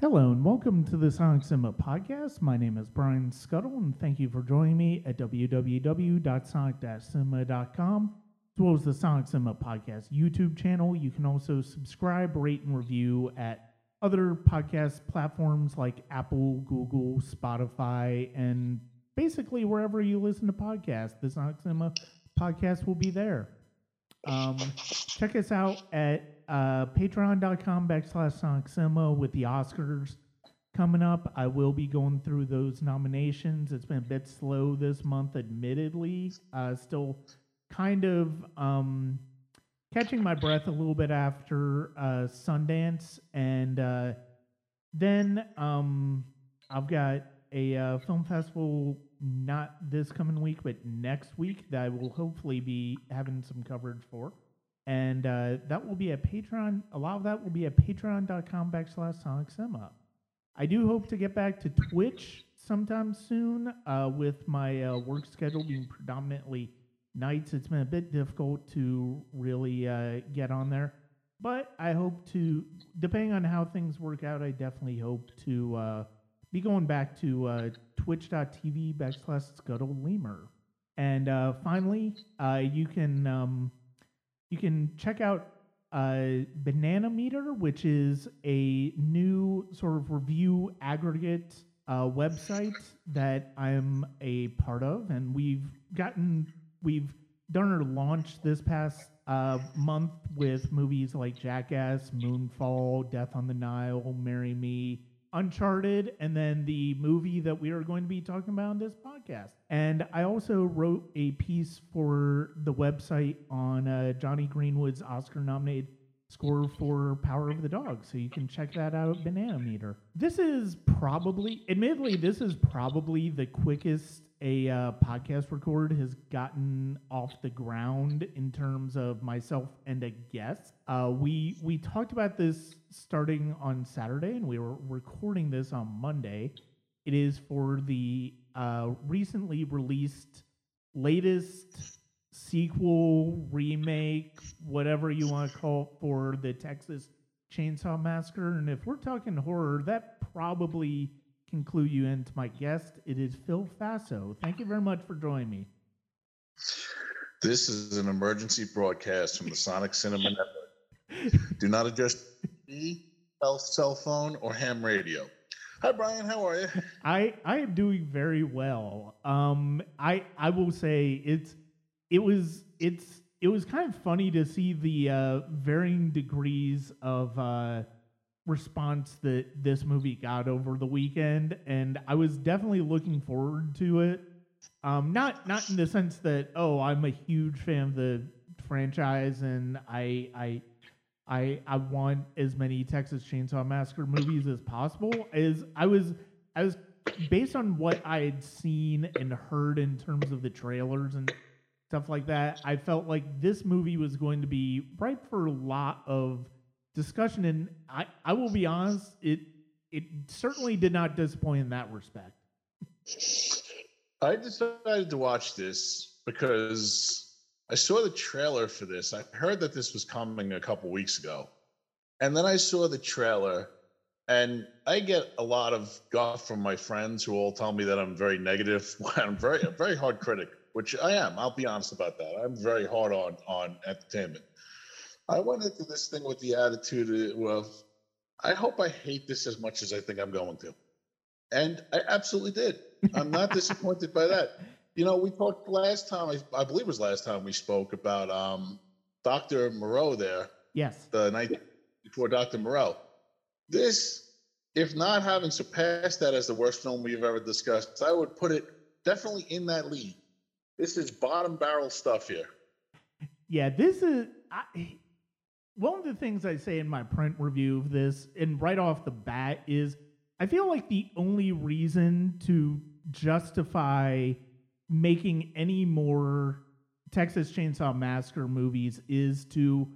Hello and welcome to the Sonic Cinema podcast. My name is Brian Skutle and thank you for joining me at www.sonic-cinema.com as well as the Sonic Cinema podcast YouTube channel. You can also subscribe, rate, and review at other podcast platforms like Apple, Google, Spotify, and basically wherever you listen to podcasts. The Sonic Cinema podcast will be there. Um, check us out at uh, patreon.com backslash Sonic Cinema with the Oscars coming up. I will be going through those nominations. It's been a bit slow this month, admittedly. Uh, still kind of um, catching my breath a little bit after uh, Sundance. And uh, then um, I've got a uh, film festival not this coming week, but next week that I will hopefully be having some coverage for. And uh, that will be at Patreon. A lot of that will be at patreon.com backslash Sonic Cinema. I do hope to get back to Twitch sometime soon uh, with my uh, work schedule being predominantly nights. It's been a bit difficult to really uh, get on there. But I hope to, depending on how things work out, I definitely hope to uh, be going back to uh, twitch.tv backslash scuttle lemur. And uh, finally, uh, you can um, you can check out uh, Banana Meter, which is a new sort of review aggregate uh, website that I'm a part of, and we've gotten we've done our launch this past uh, month with movies like Jackass, Moonfall, Death on the Nile, Marry Me, Uncharted, and then the movie that we are going to be talking about in this podcast. And I also wrote a piece for the website on uh, Jonny Greenwood's Oscar nominated score for Power of the Dog. So you can check that out Banana Meter. This is probably, admittedly, this is probably the quickest a uh, podcast record has gotten off the ground in terms of myself and a guest. Uh, we we talked about this starting on Saturday, and we were recording this on Monday. It is for the uh, recently released latest sequel, remake, whatever you want to call it, for the Texas Chainsaw Massacre. And if we're talking horror, that probably can clue you into my guest. It is Phil Faso. Thank you very much for joining me. This is an emergency broadcast from the Sonic Cinema Network. Do not adjust cell, cell phone or ham radio. Hi Brian, how are you? I I am doing very well. Um I I will say it's it was it's it was kind of funny to see the uh varying degrees of uh response that this movie got over the weekend, and I was definitely looking forward to it. Um, not not in the sense that oh I'm a huge fan of the franchise and I I I I want as many Texas Chainsaw Massacre movies as possible. As I was I was based on what I had seen and heard in terms of the trailers and stuff like that. I felt like this movie was going to be ripe for a lot of discussion, and I, I will be honest, it it certainly did not disappoint in that respect. I decided to watch this because I saw the trailer for this. I heard that this was coming a couple weeks ago. And then I saw the trailer, and I get a lot of guff from my friends who all tell me that I'm very negative. I'm very, a very hard critic, which I am. I'll be honest about that. I'm very hard on on entertainment. I went into this thing with the attitude of, I hope I hate this as much as I think I'm going to. And I absolutely did. I'm not disappointed by that. You know, we talked last time, I, I, believe it was last time we spoke about um, Dr. Moreau there. Yes. The night before Dr. Moreau. This, if not having surpassed that as the worst film we've ever discussed, I would put it definitely in that league. This is bottom barrel stuff here. Yeah, this is. I, one of the things I say in my print review of this, and right off the bat, is I feel like the only reason to justify making any more Texas Chainsaw Massacre movies is to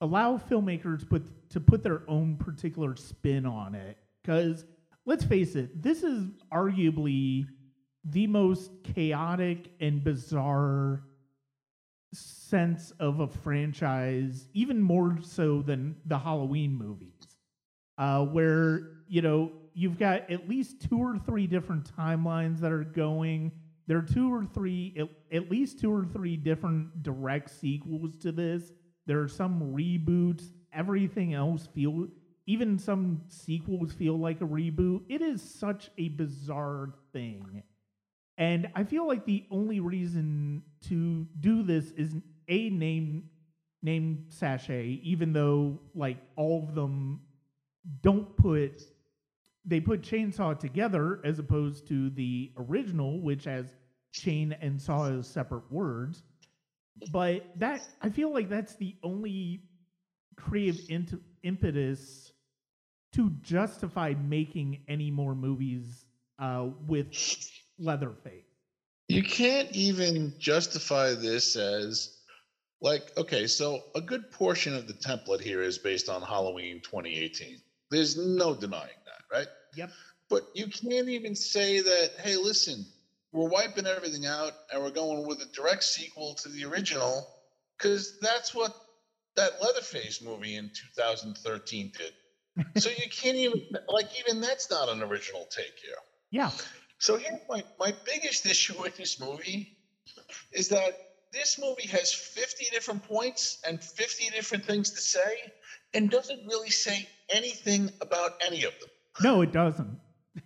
allow filmmakers put to put their own particular spin on it. Because let's face it, this is arguably the most chaotic and bizarre sense of a franchise, even more so than the Halloween movies, uh, where you know, you've got at least two or three different timelines that are going. There are two or three, at, at least two or three different direct sequels to this. There are some reboots. Everything else feel, even some sequels feel like a reboot. It is such a bizarre thing. And I feel like the only reason to do this is a name name sachet, even though like all of them don't put they put chainsaw together as opposed to the original, which has chain and saw as separate words. But that I feel like that's the only creative int- impetus to justify making any more movies uh, with Leatherface. You can't even justify this as like okay, so a good portion of the template here is based on Halloween 2018. There's no denying that, right? Yep. But you can't even say that, hey, listen, we're wiping everything out and we're going with a direct sequel to the original because that's what that Leatherface movie in 2013 did. so you can't even like even that's not an original take here. Yeah. So here's my my biggest issue with this movie is that this movie has 50 different points and 50 different things to say and doesn't really say anything about any of them. No, it doesn't.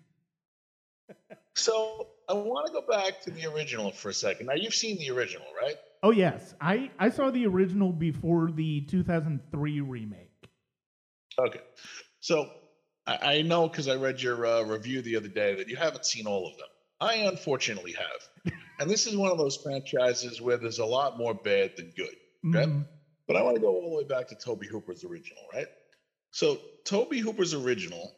So I want to go back to the original for a second. Now you've seen the original, right? Oh yes, I I saw the original before the 2003 remake. Okay. So I, I know because I read your uh, review the other day that you haven't seen all of them. I unfortunately have. And this is one of those franchises where there's a lot more bad than good. Okay. Mhm. But I want to go all the way back to Tobe Hooper's original, right? So Tobe Hooper's original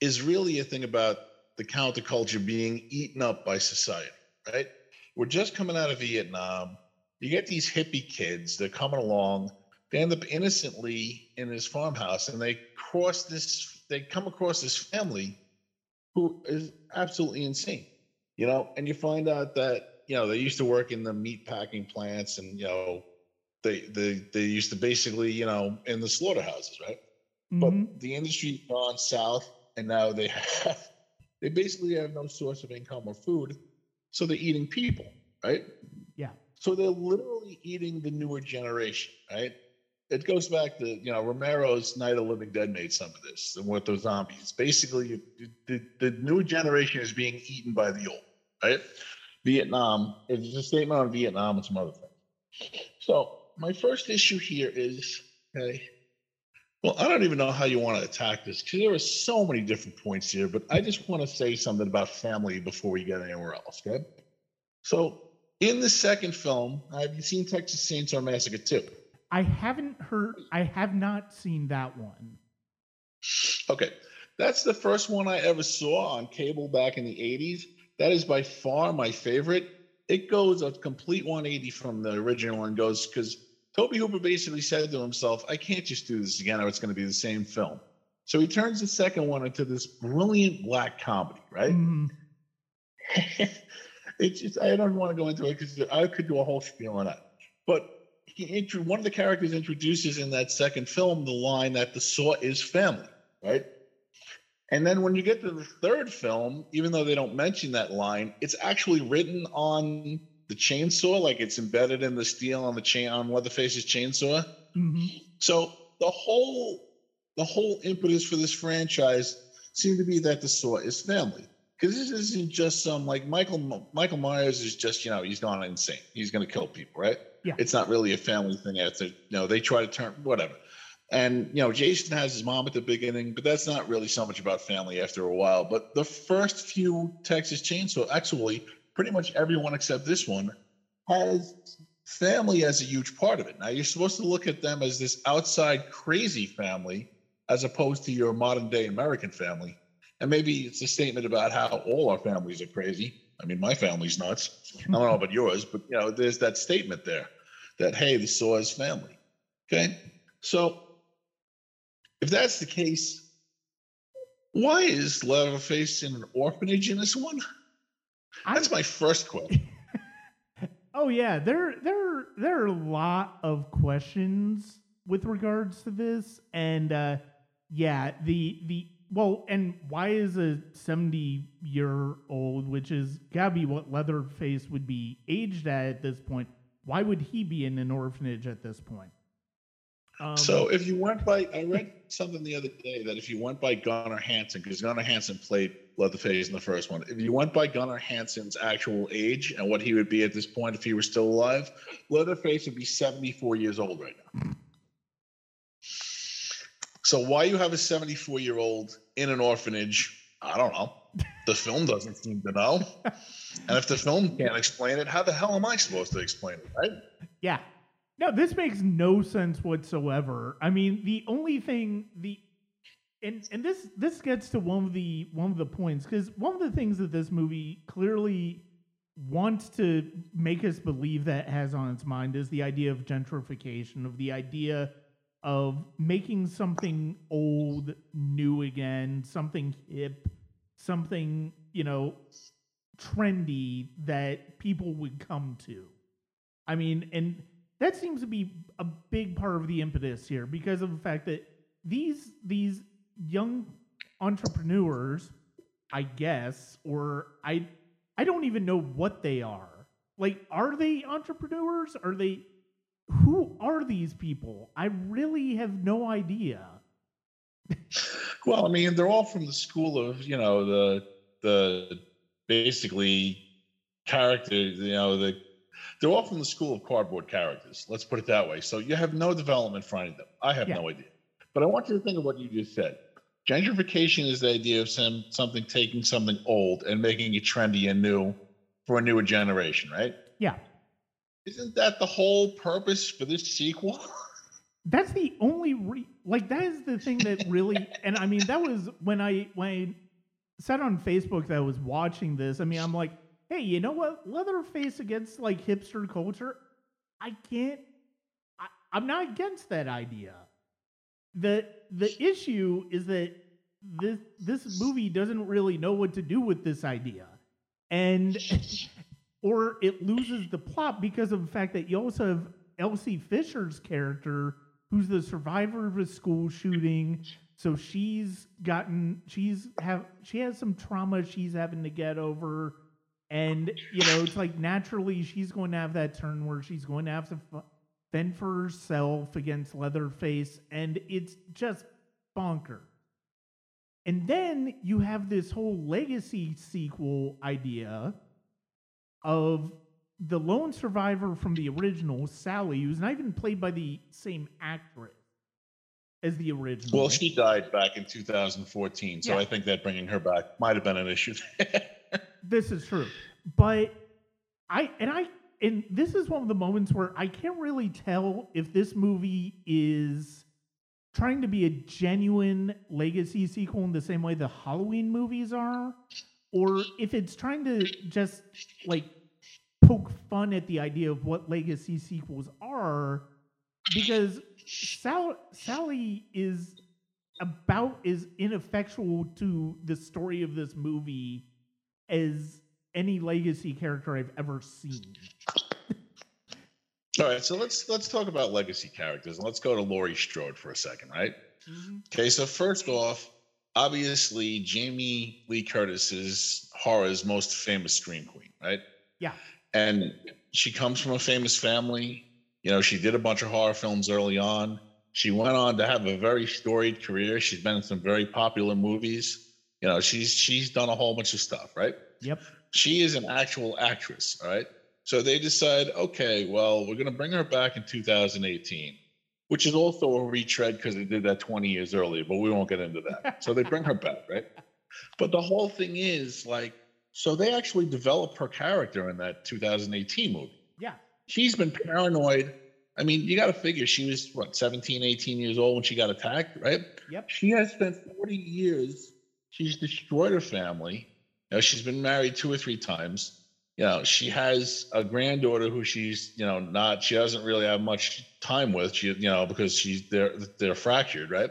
is really a thing about the counterculture being eaten up by society, right? We're just coming out of Vietnam. You get these hippie kids, they're coming along, they end up innocently in this farmhouse and they cross this, they come across this family who is absolutely insane, you know, and you find out that, you know, they used to work in the meat packing plants and, you know, they, they, they used to basically, you know, in the slaughterhouses, right? Mhm. but the industry's gone south and now they have they basically have no source of income or food so they're eating people right Yeah. so they're literally eating the newer generation right it goes back to you know romero's night of living dead made some of this and with those zombies basically the, the new generation is being eaten by the old right vietnam it's a statement on vietnam and some other things so my first issue here is okay well, I don't even know how you want to attack this because there are so many different points here, but I just want to say something about family before we get anywhere else. Okay. So, in the second film, have you seen Texas Chainsaw Massacre 2? I haven't heard. I have not seen that one. Okay. That's the first one I ever saw on cable back in the 80s. That is by far my favorite. It goes a complete 180 from the original and goes because Tobe Hooper basically said to himself, I can't just do this again or it's going to be the same film. So he turns the second one into this brilliant black comedy, right? Mhm. it's just, I don't want to go into it because I could do a whole spiel on that. But he intro, one of the characters introduces in that second film the line that the saw is family, right? And then when you get to the third film, even though they don't mention that line, it's actually written on the chainsaw, like it's embedded in the steel on the chain on Leatherface's chainsaw. Mhm. So the whole the whole impetus for this franchise seemed to be that the saw is family. Because this isn't just some like Michael Michael Myers is just, you know, he's gone insane. He's gonna kill people, right? Yeah. It's not really a family thing after you know, they try to turn whatever. And you know, Jason has his mom at the beginning, but that's not really so much about family after a while. But the first few Texas Chainsaw, actually, pretty much everyone except this one has family as a huge part of it. Now you're supposed to look at them as this outside crazy family as opposed to your modern day American family. And maybe it's a statement about how all our families are crazy. I mean, my family's nuts. I don't know about yours, but you know, there's that statement there that hey, the saw is family. Okay. So if that's the case, why is Leatherface in an orphanage in this one? I- That's my first question. Oh yeah, there there there are a lot of questions with regards to this, and uh, yeah, the the well, and why is a 70 year old, which is gotta be what Leatherface would be aged at at this point, why would he be in an orphanage at this point? Um, so if you went by, I read something the other day that if you went by Gunnar Hansen, because Gunnar Hansen played Leatherface in the first one, if you went by Gunnar Hansen's actual age and what he would be at this point if he were still alive, Leatherface would be 74 years old right now. So why you have a 74 year old in an orphanage? I don't know. The film doesn't seem to know. And if the film can't explain it, how the hell am I supposed to explain it, right? Yeah. No, this makes no sense whatsoever. I mean, the only thing the and and this this gets to one of the one of the points because one of the things that this movie clearly wants to make us believe that has on its mind is the idea of gentrification of the idea of making something old new again, something hip, something, you know, trendy that people would come to. I mean, and that seems to be a big part of the impetus here because of the fact that these these young entrepreneurs, I guess, or I I don't even know what they are. Like, are they entrepreneurs? Are they who are these people? I really have no idea. well, I mean, they're all from the school of, you know, the the basically characters, you know, the they're all from the school of cardboard characters. Let's put it that way. So you have no development for any of them. I have yeah. no idea. But I want you to think of what you just said. Gentrification is the idea of some, something taking something old and making it trendy and new for a newer generation, right? Yeah. Isn't that the whole purpose for this sequel? That's the only re- like that is the thing that really and I mean that was when I when I said on Facebook that I was watching this. I mean I'm like, hey, you know what? Leatherface against like hipster culture, I can't. I, I'm not against that idea. the The issue is that this this movie doesn't really know what to do with this idea, and or it loses the plot because of the fact that you also have Elsie Fisher's character, who's the survivor of a school shooting. So she's gotten she's have she has some trauma she's having to get over and, you know, it's like naturally she's going to have that turn where she's going to have to fend for herself against Leatherface. And it's just bonker. And then you have this whole legacy sequel idea of the lone survivor from the original, Sally, who's not even played by the same actress as the original. Well, she died back in 2014, so yeah. I think that bringing her back might have been an issue. this is true. But I and I and this is one of the moments where I can't really tell if this movie is trying to be a genuine legacy sequel in the same way the Halloween movies are, or if it's trying to just like poke fun at the idea of what legacy sequels are, because Sal- Sally is about as ineffectual to the story of this movie as any legacy character I've ever seen. All right, so let's let's talk about legacy characters let's go to Laurie Strode for a second, right? Mm-hmm. Okay, so first off, obviously Jamie Lee Curtis is horror's most famous scream queen, right? Yeah. And she comes from a famous family. You know, she did a bunch of horror films early on. She went on to have a very storied career. She's been in some very popular movies. You know, she's she's done a whole bunch of stuff, right? Yep. She is an actual actress, all right? So they decide, okay, well, we're going to bring her back in 2018, which is also a retread because they did that 20 years earlier, but we won't get into that. so they bring her back, right? But the whole thing is like, so they actually develop her character in that 2018 movie. Yeah. She's been paranoid. I mean, you got to figure she was, what, 17, 18 years old when she got attacked, right? Yep. She has spent 40 years, she's destroyed her family know, she's been married two or three times. You know, she has a granddaughter who she's, you know, not, she doesn't really have much time with. She, you know, because she's they're they're fractured, right?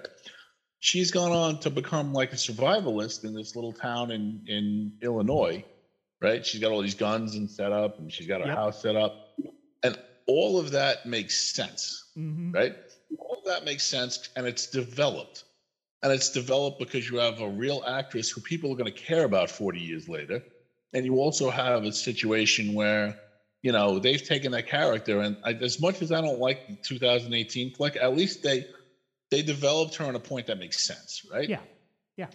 She's gone on to become like a survivalist in this little town in in Illinois, right? She's got all these guns and set up, and she's got her yep. house set up, and all of that makes sense, mm-hmm. right? All of that makes sense, and it's developed. and it's developed because you have a real actress who people are going to care about 40 years later. And you also have a situation where, you know, they've taken that character, and I, as much as I don't like the 2018 flick, at least they they developed her on a point that makes sense, right? Yeah. Yeah.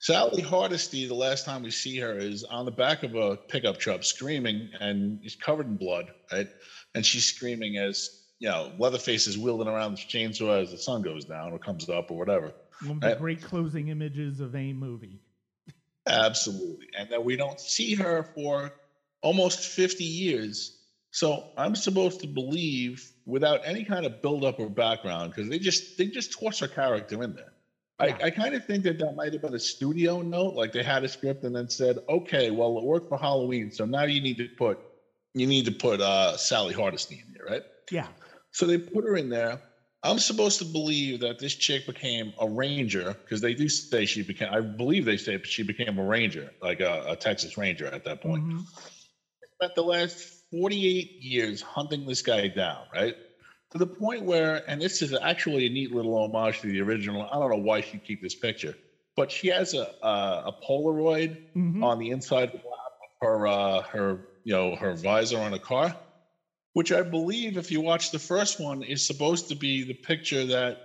Sally Hardesty, the last time we see her, is on the back of a pickup truck screaming and is covered in blood, right? And she's screaming as, you know, Leatherface is wielding around the chainsaw as the sun goes down or comes up or whatever. One of the great closing images of a movie. Absolutely. And that we don't see her for almost 50 years. So I'm supposed to believe without any kind of buildup or background, because they just they just toss her character in there. Yeah. I, I kind of think that that might have been a studio note, like they had a script and then said, "Okay, well, it worked for Halloween, so now you need to put you need to put uh, Sally Hardesty in there, right?" Yeah. So they put her in there. I'm supposed to believe that this chick became a ranger because they do say she became. I believe they say she became a ranger, like a, a Texas Ranger at that point. Mm-hmm. Spent the last 48 years hunting this guy down, right? to the point where, and this is actually a neat little homage to the original. I don't know why she keep this picture, but she has a a, a Polaroid mm-hmm. on the inside of her uh, her you know her visor on a car, which I believe, if you watch the first one, is supposed to be the picture that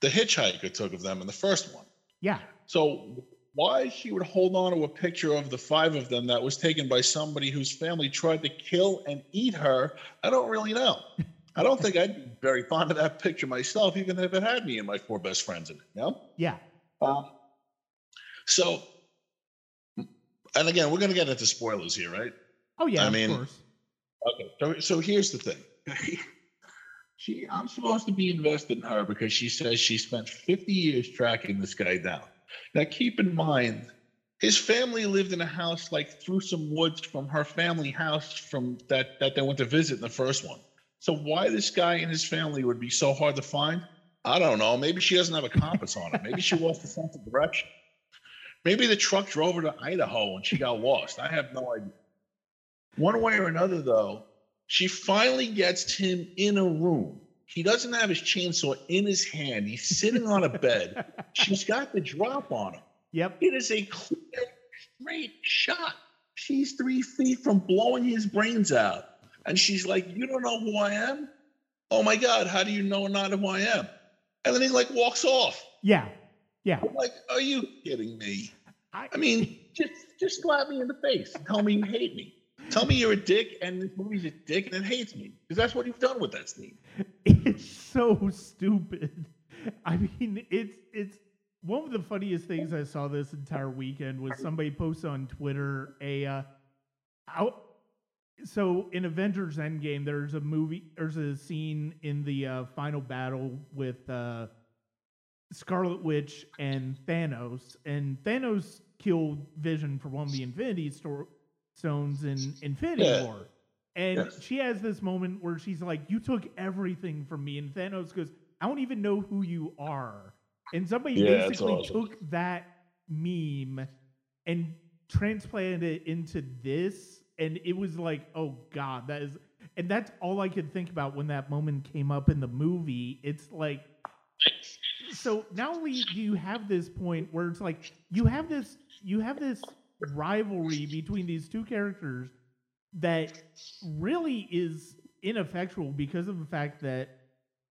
the hitchhiker took of them in the first one. Yeah. So why she would hold on to a picture of the five of them that was taken by somebody whose family tried to kill and eat her, I don't really know. I don't think I'd be very fond of that picture myself, even if it had me and my four best friends in it. You know? Yeah. Um, so, and again, we're going to get into spoilers here, right? Oh yeah, I mean, Okay, so so here's the thing. she, I'm supposed to be invested in her because she says she spent 50 years tracking this guy down. Now, keep in mind, his family lived in a house like through some woods from her family house from that that they went to visit in the first one. So why this guy and his family would be so hard to find? I don't know. Maybe she doesn't have a compass on it. Maybe she lost the sense of direction. Maybe the truck drove her to Idaho and she got lost. I have no idea. One way or another, though, she finally gets him in a room. He doesn't have his chainsaw in his hand. He's sitting on a bed. She's got the drop on him. Yep. It is a clear, straight shot. She's three feet from blowing his brains out. And she's like, You don't know who I am? Oh my God, how do you know not who I am? And then he like walks off. Yeah. Yeah. I'm like, are you kidding me? I, I mean, just just slap me in the face and tell me you hate me. Tell me you're a dick and this movie's a dick and it hates me. Because that's what you've done with that scene. It's so stupid. I mean, it's it's one of the funniest things I saw this entire weekend was somebody post on Twitter a uh, out so in Avengers Endgame, there's a movie, there's a scene in the uh, final battle with uh, Scarlet Witch and Thanos, and Thanos killed Vision for one of the Infinity Sto- Stones in Infinity yeah. War. And yes. she has this moment where she's like, "You took everything from me," and Thanos goes, "I don't even know who you are." And somebody yeah, basically awesome. took that meme and transplanted it into this and it was like, oh god, that is, and that's all I could think about when that moment came up in the movie. It's like, so not only do you have this point where it's like you have this, you have this rivalry between these two characters that really is ineffectual because of the fact that,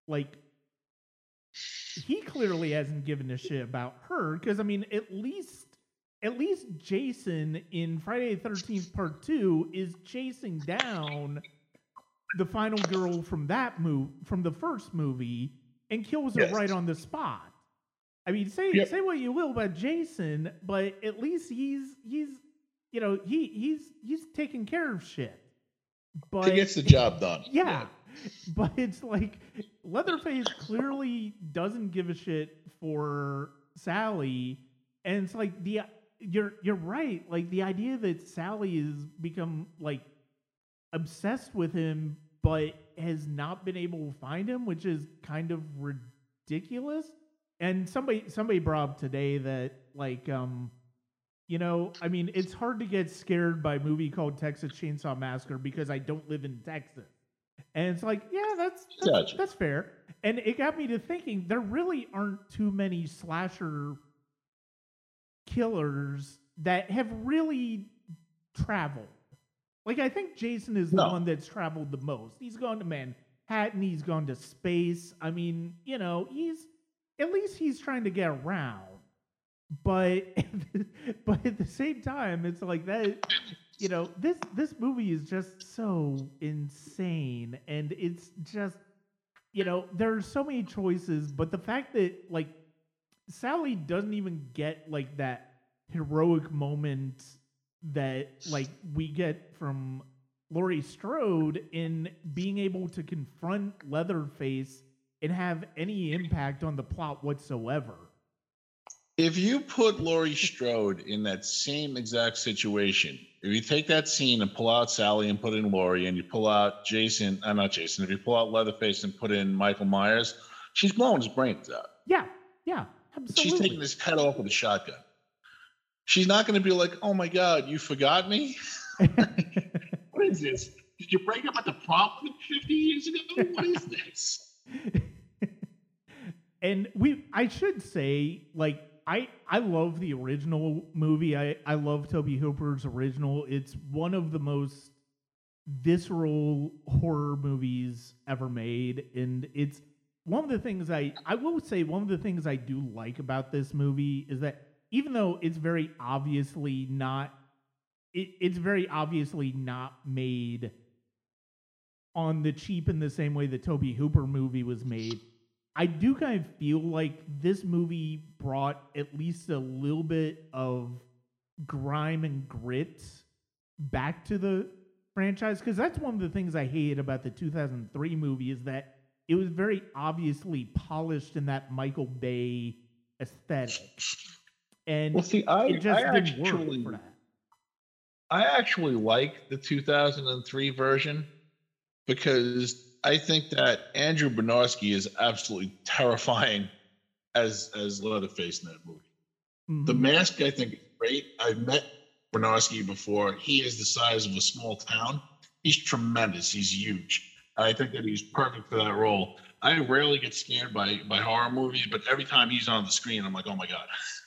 like, he clearly hasn't given a shit about her because I mean, at least at least Jason in Friday the 13th Part 2 is chasing down the final girl from that move from the first movie and kills her yes. right on the spot. I mean, say yep. say what you will about Jason, but at least he's he's you know, he he's he's taking care of shit. But he gets the job done. Yeah. yeah. But it's like Leatherface clearly doesn't give a shit for Sally and it's like the you're you're right. Like the idea that Sally has become like obsessed with him, but has not been able to find him, which is kind of ridiculous. And somebody somebody brought up today that like um you know, I mean, it's hard to get scared by a movie called Texas Chainsaw Massacre because I don't live in Texas. And it's like, yeah, that's that's, gotcha. that's fair. and it got me to thinking there really aren't too many slasher killers that have really traveled. Like I think Jason is the one that's traveled the most. He's gone to Manhattan, he's gone to space. I mean, you know, he's at least he's trying to get around. But but at the same time, it's like that you know, this this movie is just so insane and it's just you know, there are so many choices, but the fact that like Sally doesn't even get like that heroic moment that like we get from Laurie Strode in being able to confront Leatherface and have any impact on the plot whatsoever. If you put Laurie Strode in that same exact situation, if you take that scene and pull out Sally and put in Laurie, and you pull out Jason, uh, not Jason, if you pull out Leatherface and put in Michael Myers, she's blowing his brains out. Yeah, yeah, absolutely. She's taking his head off with a shotgun. She's not going to be like, "Oh my God, you forgot me." What is this? Did you break up at the prom 50 years ago? What is this? and we I should say like I I love the original movie. I I love Tobe Hooper's original. It's one of the most visceral horror movies ever made and it's one of the things I I will say one of the things I do like about this movie is that even though it's very obviously not it, it's very obviously not made on the cheap in the same way the Toby Hooper movie was made. I do kind of feel like this movie brought at least a little bit of grime and grit back to the franchise because that's one of the things I hated about the 2003 movie is that it was very obviously polished in that Michael Bay aesthetic. And Well, see, I, it just I actually, work for that. I actually like the 2003 version because I think that Andrew Bryniarski is absolutely terrifying as as Leatherface in that movie. The Mhm. mask, I think, is great. I've met Bryniarski before. He is the size of a small town. He's tremendous. He's huge. And I think that he's perfect for that role. I rarely get scared by by horror movies, but every time he's on the screen, I'm like, oh my god.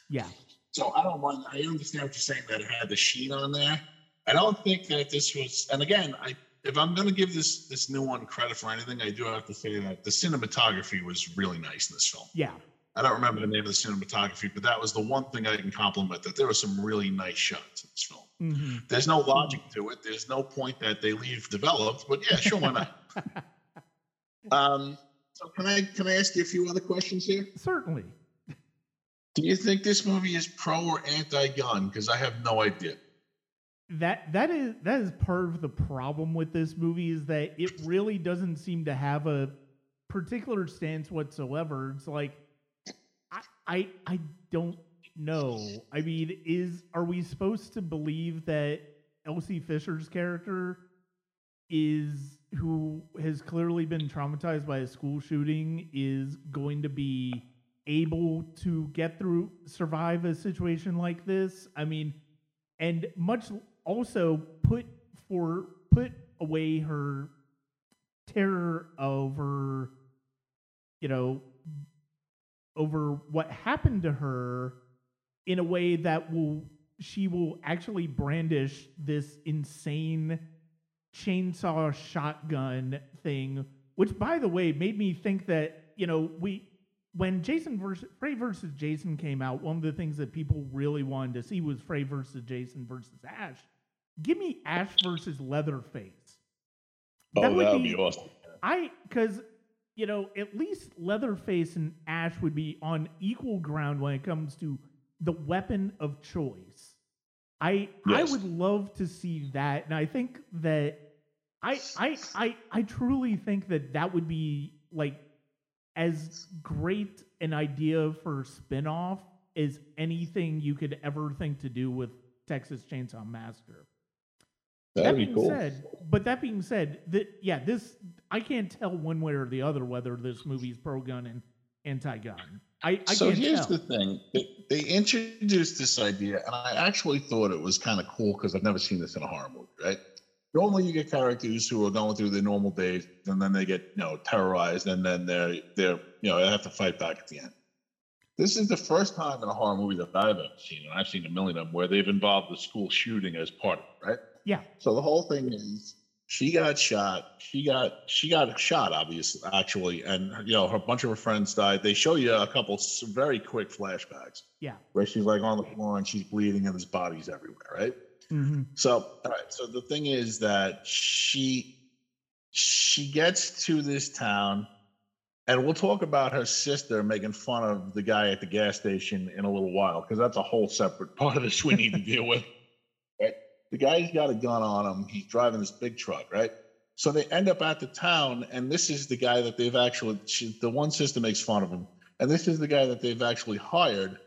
Yeah. So I don't mind. I understand what you're saying that it had the sheet on there. I don't think that this was. And again, I if I'm going to give this this new one credit for anything, I do have to say that the cinematography was really nice in this film. Yeah. I don't remember the name of the cinematography, but that was the one thing I can compliment that there were some really nice shots in this film. hmm There's no logic to it. There's no point that they leave developed, but yeah, sure, why not? Um, so can I can I ask you a few other questions here? Certainly. Do you think this movie is pro or anti-gun? Because I have no idea. That that is that is part of the problem with this movie is that it really doesn't seem to have a particular stance whatsoever. It's like I I I don't know. I mean, is are we supposed to believe that Elsie Fisher's character is who has clearly been traumatized by a school shooting is going to be able to get through survive a situation like this? I mean, and much also put for put away her terror over you know over what happened to her in a way that will she will actually brandish this insane chainsaw shotgun thing which by the way made me think that you know we when Jason versus Frey versus Jason came out, one of the things that people really wanted to see was Frey versus Jason versus Ash. Give me Ash versus Leatherface. Oh, that would be awesome. I because you know at least Leatherface and Ash would be on equal ground when it comes to the weapon of choice. I I would love to see that, and I think that I I I I truly think that that would be like as great an idea for a spin-off as anything you could ever think to do with Texas Chainsaw Massacre That'd that be being cool. said, but that being said, that yeah, this I can't tell one way or the other whether this movie's pro gun and anti gun. I, I so here's tell. the thing: they, they introduced this idea, and I actually thought it was kind of cool because I've never seen this in a horror movie, right? Normally, you get characters who are going through their normal days, and then they get you know terrorized, and then they're they're you know they have to fight back at the end. This is the first time in a horror movie that I've ever seen, and I've seen a million of them, where they've involved the school shooting as part of it, right? Yeah. So the whole thing is she got shot. She got she got shot, obviously, actually, and you know her bunch of her friends died. They show you a couple very quick flashbacks Yeah. where she's like on the floor and she's bleeding and there's bodies everywhere, right? hmm So, all right. So the thing is that she she gets to this town, and we'll talk about her sister making fun of the guy at the gas station in a little while because that's a whole separate part of this we need to deal with. The guy's got a gun on him. He's driving this big truck, right? So they end up at the town, and this is the guy that they've actually, the one sister makes fun of him, and this is the guy that they've actually hired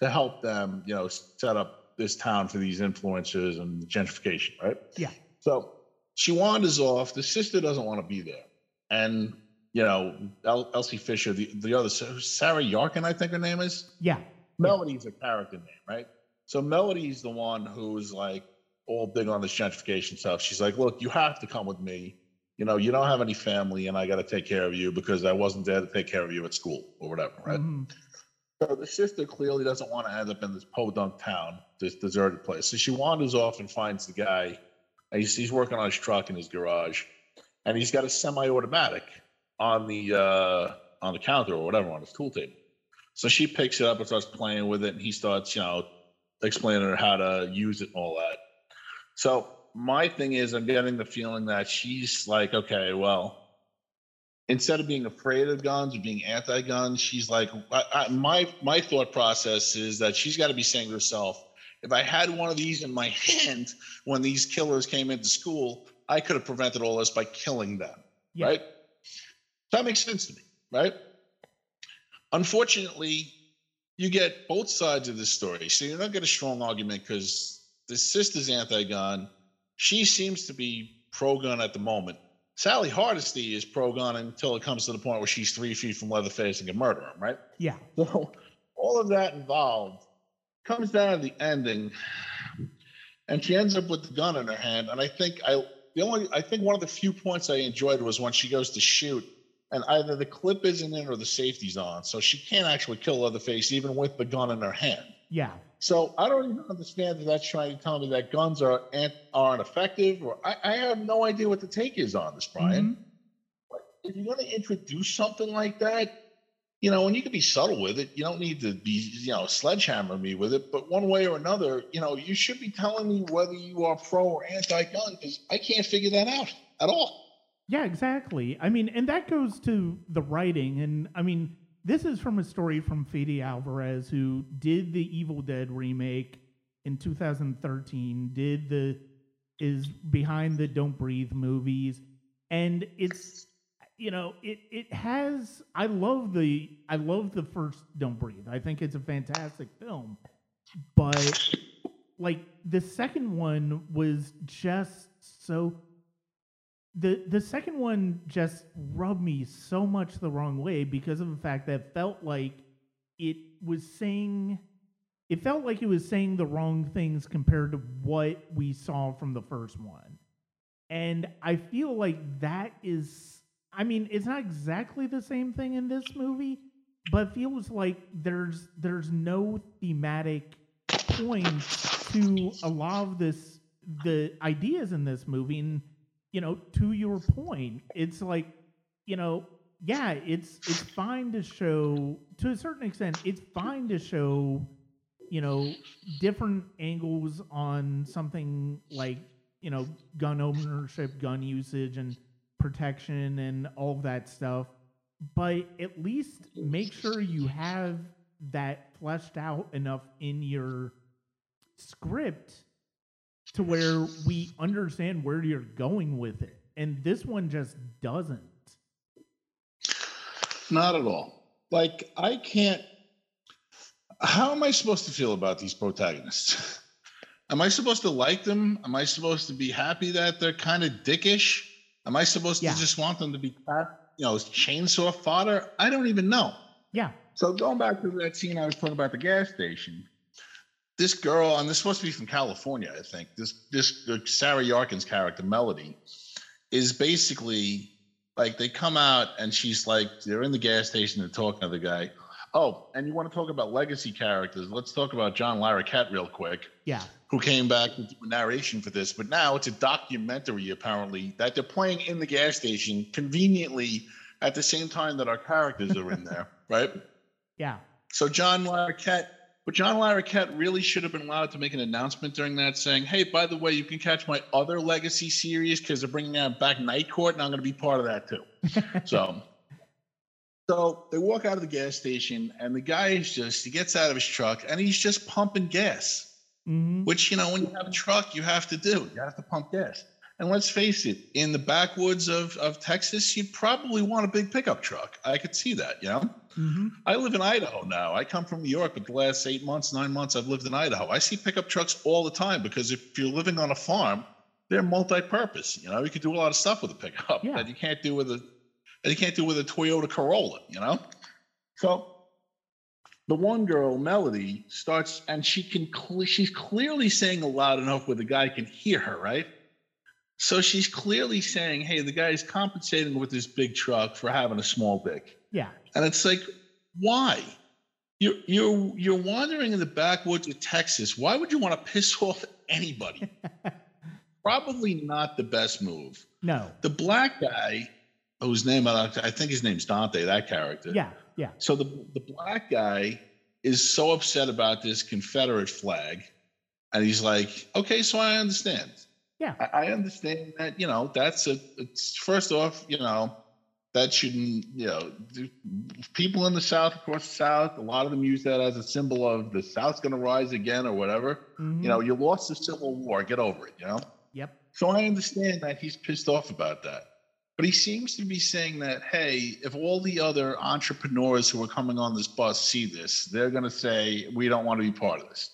to help them, you know, set up this town for these influencers and gentrification, right? Yeah. So she wanders off. The sister doesn't want to be there, and you know, El- Elsie Fisher, the the other Sarah Yarkin, I think her name is. Yeah. Melody's a character name, right? So Melody's the one who's like all big on this gentrification stuff. She's like, look, you have to come with me. You know, you don't have any family, and I got to take care of you because I wasn't there to take care of you at school or whatever, right? Mhm. So the sister clearly doesn't want to end up in this podunk town, this deserted place. So she wanders off and finds the guy. And he's, he's working on his truck in his garage, and he's got a semi-automatic on the uh, on the counter or whatever on his tool table. So she picks it up and starts playing with it, and he starts, you know, explaining her how to use it and all that. So my thing is, I'm getting the feeling that she's like, okay, well, instead of being afraid of guns or being anti-gun, she's like, I, I, my my thought process is that she's got to be saying to herself, if I had one of these in my hand when these killers came into school, I could have prevented all this by killing them. Yeah. Right? That makes sense to me, right? Unfortunately, you get both sides of this story. So you're not get a strong argument because the sister's anti-gun. She seems to be pro-gun at the moment. Sally Hardesty is pro-gun until it comes to the point where she's three feet from Leatherface and can murder him, right? Yeah. So all of that involved comes down to the ending, and she ends up with the gun in her hand. And I think I the only I think one of the few points I enjoyed was when she goes to shoot, and either the clip isn't in or the safety's on, so she can't actually kill Leatherface even with the gun in her hand. Yeah. So I don't even understand that that's trying to tell me that guns are aren't effective, or I, I have no idea what the take is on this, Brian. Mhm. If you're going to introduce something like that, you know, and you can be subtle with it. You don't need to be, you know, sledgehammer me with it. But one way or another, you know, you should be telling me whether you are pro or anti-gun because I can't figure that out at all. Yeah, exactly. I mean, and that goes to the writing. And I mean, this is from a story from Fede Alvarez, who did the Evil Dead remake in 2013, did the is behind the Don't Breathe movies, and it's you know it it has I love the I love the first Don't Breathe. I think it's a fantastic film, but like the second one was just so the the second one just rubbed me so much the wrong way because of the fact that it felt like it was saying it felt like it was saying the wrong things compared to what we saw from the first one. And I feel like that is I mean, it's not exactly the same thing in this movie, but feels like there's there's no thematic point to a lot of this the ideas in this movie and you know to your point it's like you know yeah it's it's fine to show to a certain extent it's fine to show you know different angles on something like you know gun ownership gun usage and protection and all of that stuff. But at least make sure you have that fleshed out enough in your script to where we understand where you're going with it. And this one just doesn't. Not at all. Like I can't. How am I supposed to feel about these protagonists? Am I supposed to like them? Am I supposed to be happy that they're kind of dickish? Am I supposed Yeah. to just want them to be, you know, chainsaw fodder? I don't even know. Yeah. So going back to that scene I was talking about the gas station, this girl, and this supposed to be from California, I think. This this Sarah Yarkin's character, Melody, is basically like they come out and she's like they're in the gas station and talking to the guy. Oh, and you want to talk about legacy characters? Let's talk about John Larroquette real quick. Yeah. Who came back with narration for this? But now it's a documentary apparently that they're playing in the gas station conveniently at the same time that our characters are in there, right? Yeah. So John Larroquette, but John Larroquette really should have been allowed to make an announcement during that saying, hey, by the way, you can catch my other legacy series because they're bringing out back Night Court and I'm going to be part of that too. so, so they walk out of the gas station and the guy is just, he gets out of his truck and he's just pumping gas, Mhm. which, you know, when you have a truck, you have to do. You have to pump gas. And let's face it, in the backwoods of, of Texas, you'd probably want a big pickup truck. I could see that, you know? Mhm. I live in Idaho now. I come from New York, but the last eight months, nine months, I've lived in Idaho. I see pickup trucks all the time because if you're living on a farm, they're multi-purpose. You know, you can do a lot of stuff with a pickup Yeah. that you can't do with a that you can't do with a Toyota Corolla. You know, so the one girl, Melody, starts and she can cle she's clearly saying a loud enough where the guy can hear her, right? So she's clearly saying, "Hey, the guy's compensating with this big truck for having a small dick." Yeah. And it's like, why? You're you're you're wandering in the backwoods of Texas. Why would you want to piss off anybody? Probably not the best move. No. The black guy, whose name I, I think his name's Dante, that character. Yeah. Yeah. So the the black guy is so upset about this Confederate flag, and he's like, okay, so I understand. Yeah. I, I understand that. You know, that's a. It's first off, you know, that shouldn't. You know, people in the South, across the South, a lot of them use that as a symbol of the South's going to rise again or whatever. Mhm. You know, you lost the Civil War. Get over it. You know. Yep. So I understand that he's pissed off about that. But he seems to be saying that, hey, if all the other entrepreneurs who are coming on this bus see this, they're going to say, we don't want to be part of this.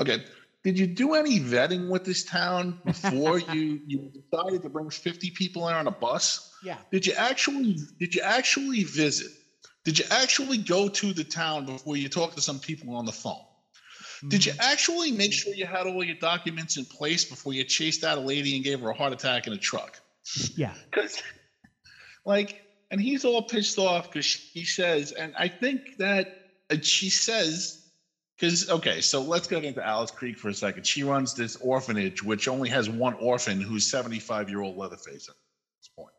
Okay. Did you do any vetting with this town before you, you decided to bring 50 people in on a bus? Yeah. Did you actually did you actually visit? Did you actually go to the town before you talked to some people on the phone? Did you Mhm. actually make sure you had all your documents in place before you chased out a lady and gave her a heart attack in a truck? Yeah. Because, like, and he's all pissed off because he says, and I think that uh, she says, because, okay, so let's get into Alice Krige for a second. She runs this orphanage, which only has one orphan who's 75 year old Leatherface at this point.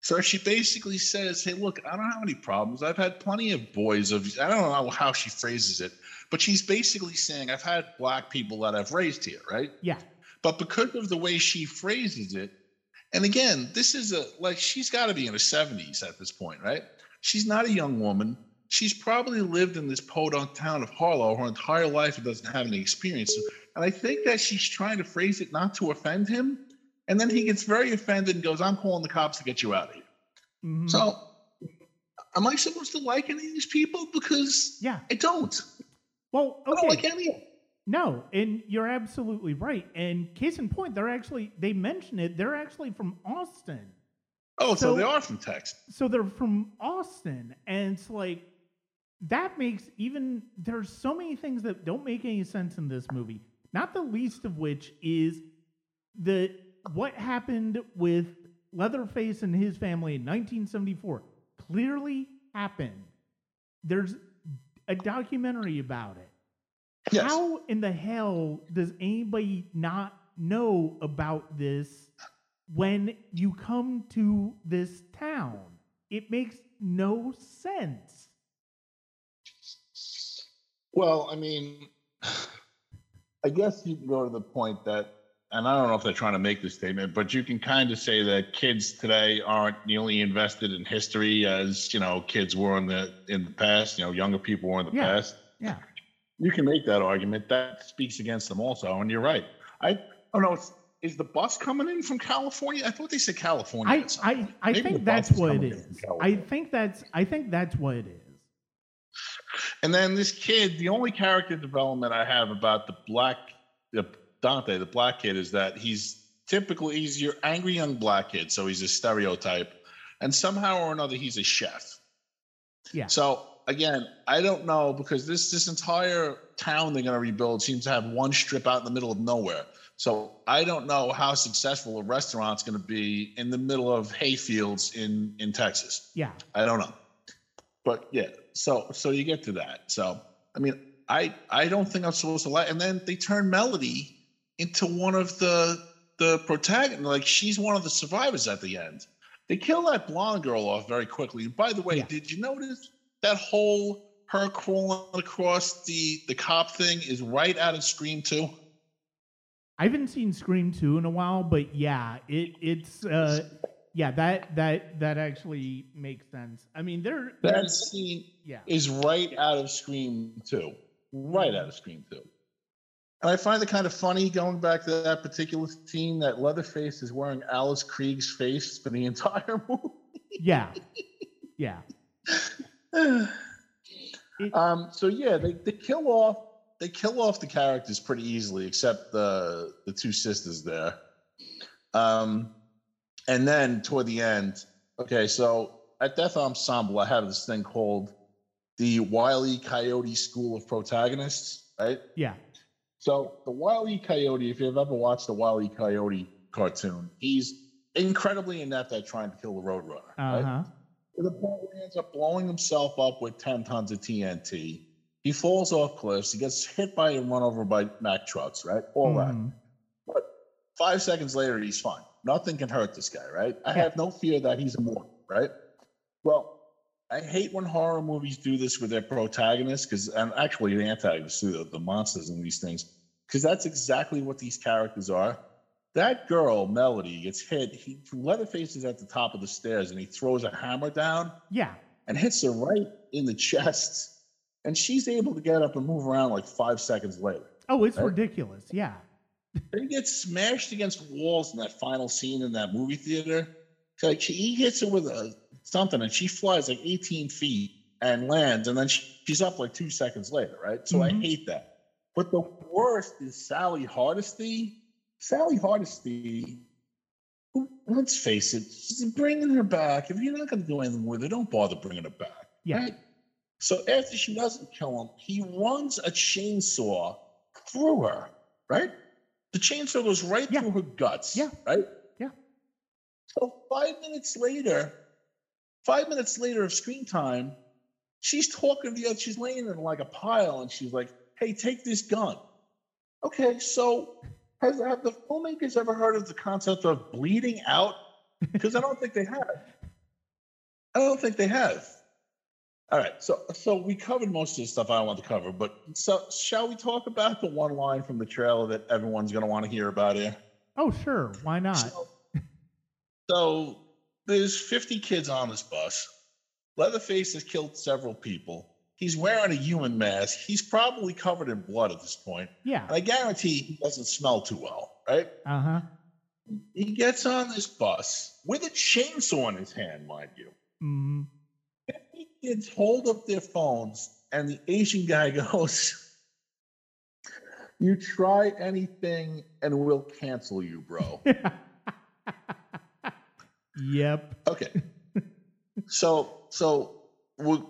So she basically says, Hey, look, I don't have any problems. I've had plenty of boys of, I don't know how she phrases it, but she's basically saying, I've had black people that I've raised here, right? Yeah. But because of the way she phrases it, and again, this is a like she's got to be in her 70s at this point, right? She's not a young woman. She's probably lived in this podunk town of Harlow her entire life and doesn't have any experience. And I think that she's trying to phrase it not to offend him. And then he gets very offended and goes, I'm calling the cops to get you out of here. Mhm. So, am I supposed to like any of these people? Because yeah. I don't. Well, I don't okay. like any. No, and you're absolutely right. And case in point, they're actually they mention it. They're actually from Austin. Oh, so, So- they are from Texas. So they're from Austin, and it's like that makes even there's so many things that don't make any sense in this movie. Not the least of which is the what happened with Leatherface and his family in 1974 clearly happened. There's a documentary about it. Yes. How in the hell does anybody not know about this when you come to this town? It makes no sense. Well, I mean, I guess you can go to the point that, and I don't know if they're trying to make this statement, but you can kind of say that kids today aren't nearly invested in history as you know kids were in the in the past. You know, younger people were in the Yeah. past. Yeah. You can make that argument. That speaks against them also, and you're right. I oh no, it's, is the bus coming in from California? I thought they said California. I I. I Maybe think that's what it is. I think that's I think that's what it is. And then this kid, the only character development I have about the black, the Dante, the black kid, is that he's typically he's your angry young black kid, so he's a stereotype, and somehow or another he's a chef. Yeah. So again, I don't know because this this entire town they're gonna rebuild seems to have one strip out in the middle of nowhere. So I don't know how successful a restaurant's gonna be in the middle of hayfields in in Texas. Yeah. I don't know. But yeah, so so you get to that. So I mean, I I don't think I'm supposed to like. And then they turn Melody into one of the the protagonist. Like she's one of the survivors at the end. They kill that blonde girl off very quickly. And by the way, Yeah. did you notice that whole her crawling across the the cop thing is right out of Scream 2? I haven't seen Scream 2 in a while, but yeah, it it's uh yeah, that that that actually makes sense. I mean, there That scene yeah. is right out of Scream 2. Right out of Scream 2. And I find it kind of funny going back to that particular scene that Leatherface is wearing Alice Krige's face for the entire movie. Yeah. Yeah. It- um, so yeah, they, they kill off they kill off the characters pretty easily, except the the two sisters there. Um, and then toward the end, okay, so at Death Ensemble, I have this thing called the Wile E. Coyote School of Protagonists, right? Yeah. So the Wile E. Coyote, if you've ever watched the Wile E. Coyote cartoon, he's incredibly inept at trying to kill the Roadrunner. Uh-huh. To the point where he ends up blowing himself up with 10 tons of TNT. He falls off cliffs. He gets hit by and run over by Mack trucks, right? All that. Mhm. But five seconds later, he's fine. Nothing can hurt this guy, right? I have no fear that he's immortal, right? Well, I hate when horror movies do this with their protagonists, because and actually the antagonists too, the, the monsters in these things, because that's exactly what these characters are. That girl, Melody, gets hit. He Leatherface is at the top of the stairs and he throws a hammer down Yeah. and hits her right in the chest. And she's able to get up and move around like five seconds later. Oh, it's Right? ridiculous. Yeah. They get smashed against walls in that final scene in that movie theater. Like she, he hits her with a something, and she flies like 18 feet and lands, and then she, she's up like two seconds later, right? So I Mhm. hate that. But the worst is Sally Hardesty. Sally Hardesty. Let's face it, she's bringing her back. If you're not going to do anything with her, don't bother bringing her back. Yeah. Right? So after she doesn't kill him, he runs a chainsaw through her, right? The chainsaw goes right Yeah. through her guts. Yeah. Right? Yeah. So five minutes later, five minutes later of screen time, she's talking to the other, she's laying in like a pile and she's like, hey, take this gun. Okay, so has have the filmmakers ever heard of the concept of bleeding out? Because I don't think they have. I don't think they have. All right, so so we covered most of the stuff I want to cover, but so shall we talk about the one line from the trailer that everyone's going to want to hear about here? Oh, sure. Why not? So, so there's 50 kids on this bus. Leatherface has killed several people. He's wearing a human mask. He's probably covered in blood at this point. Yeah. And I guarantee he doesn't smell too well, right? Uh huh. He gets on this bus with a chainsaw in his hand, mind you. hmm Kids hold up their phones, and the Asian guy goes, You try anything, and we'll cancel you, bro. yep. Okay. so so we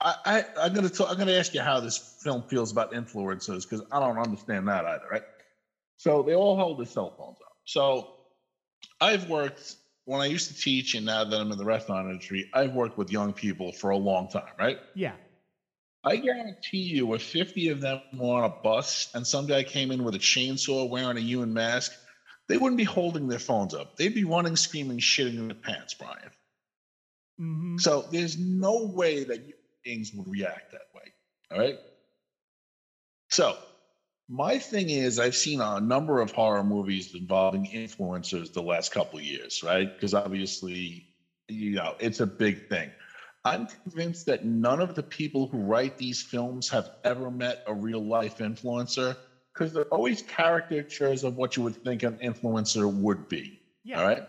I, I I'm gonna talk, I'm gonna ask you how this film feels about influencers because I don't understand that either, right? So they all hold their cell phones up. So I've worked when I used to teach, and now that I'm in the restaurant industry, I've worked with young people for a long time, right? Yeah. I guarantee you, if 50 of them were on a bus and some guy came in with a chainsaw wearing a human mask, they wouldn't be holding their phones up. They'd be running, screaming, shitting in their pants, Brian. hmm So there's no way that human beings would react that way. All right. So my thing is, I've seen a number of horror movies involving influencers the last couple of years, right? Because obviously, you know, it's a big thing. I'm convinced that none of the people who write these films have ever met a real life influencer because they're always caricatures of what you would think an influencer would be. Yeah. All right.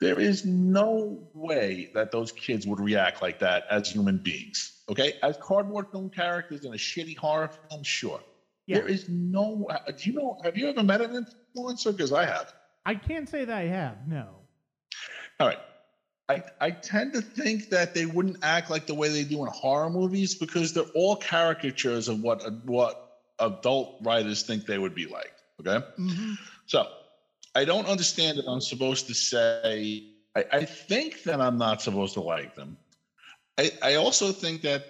There is no way that those kids would react like that as human beings. Okay. As cardboard film characters in a shitty horror film, sure. Yeah. There is no. uh, Do you know? Have you ever met an influencer? Because I have. I can't say that I have. No. All right. I, I tend to think that they wouldn't act like the way they do in horror movies because they're all caricatures of what what adult writers think they would be like. Okay, Mm-hmm. so I don't understand that I'm supposed to say. I, I think that I'm not supposed to like them. I, I also think that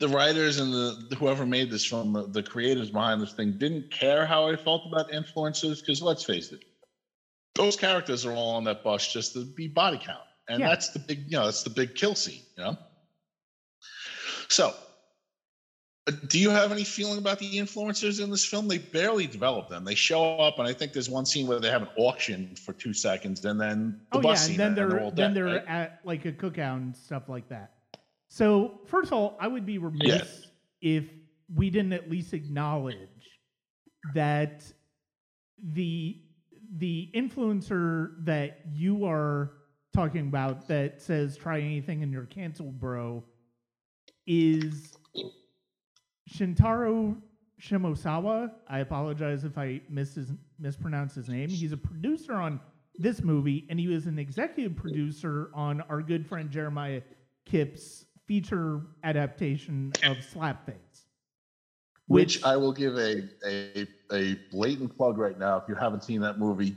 the writers and the whoever made this film, the, the creators behind this thing, didn't care how I felt about influencers. Because let's face it, those characters are all on that bus just to be body count, and Yeah. that's the big, you know, that's the big kill scene. You know. So, uh, do you have any feeling about the influencers in this film? They barely develop them. They show up, and I think there's one scene where they have an auction for two seconds, and then the Oh bus yeah, scene, and then they're, all then dead, they're right? at like a cookout and stuff like that. So first of all, I would be remiss Yes. if we didn't at least acknowledge that the the influencer that you are talking about that says try anything and you're canceled, bro, is Shintaro Shimosawa. I apologize if I miss his, mispronounce his name. He's a producer on this movie, and he was an executive producer on our good friend Jeremiah Kipp's feature adaptation of Slapface. Which I will give a, a a blatant plug right now. If you haven't seen that movie,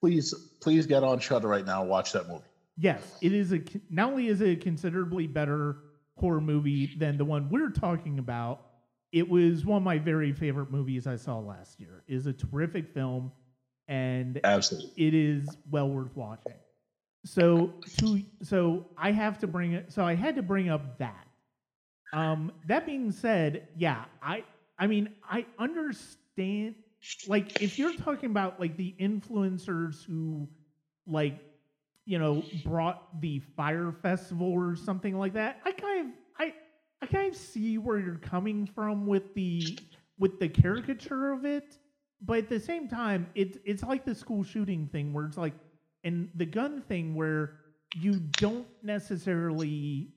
please please get on Shudder right now and watch that movie. Yes, it is a not only is it a considerably better horror movie than the one we're talking about. It was one of my very favorite movies I saw last year. It is a terrific film, and Absolutely. it is well worth watching. So to so I have to bring it. So I had to bring up that. Um, that being said, yeah, I I mean I understand. Like if you're talking about like the influencers who like you know brought the Fyre Festival or something like that, I kind of I I kind of see where you're coming from with the with the caricature of it but at the same time, it's it's like the school shooting thing where it's like, and the gun thing where you don't necessarily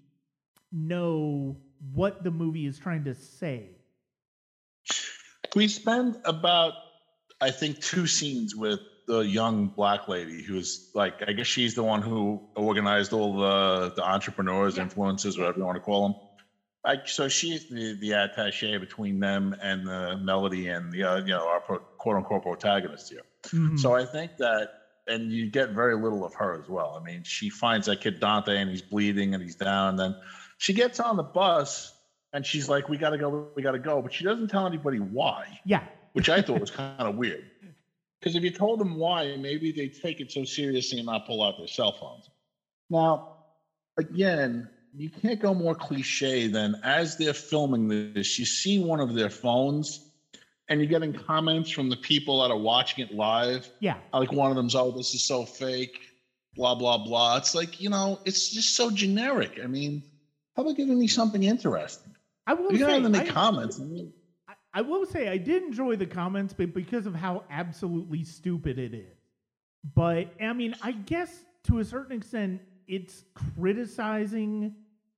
know what the movie is trying to say. We spend about I think two scenes with the young black lady who's like I guess she's the one who organized all the the entrepreneurs, Yeah. influencers, whatever you want to call them. Like so, she's the the attaché between them and the melody and the uh, you know our pro, quote unquote protagonist here. Mhm. So I think that, and you get very little of her as well. I mean, she finds that kid Dante and he's bleeding and he's down. And then she gets on the bus and she's like, "We gotta go, we gotta go," but she doesn't tell anybody why, yeah, which I thought was kind of weird. Because if you told them why, maybe they take it so seriously and not pull out their cell phones. Now, again, you can't go more cliche than as they're filming this, you see one of their phones and you're getting comments from the people that are watching it live. yeah, Like one of them's, oh, this is so fake, blah, blah, blah. It's like, you know, it's just so generic. I mean, how about giving me something interesting? I will You say, have any I, comments. I mean, I, I will say I did enjoy the comments, but because of how absolutely stupid it is. But I mean, I guess to a certain extent, it's criticizing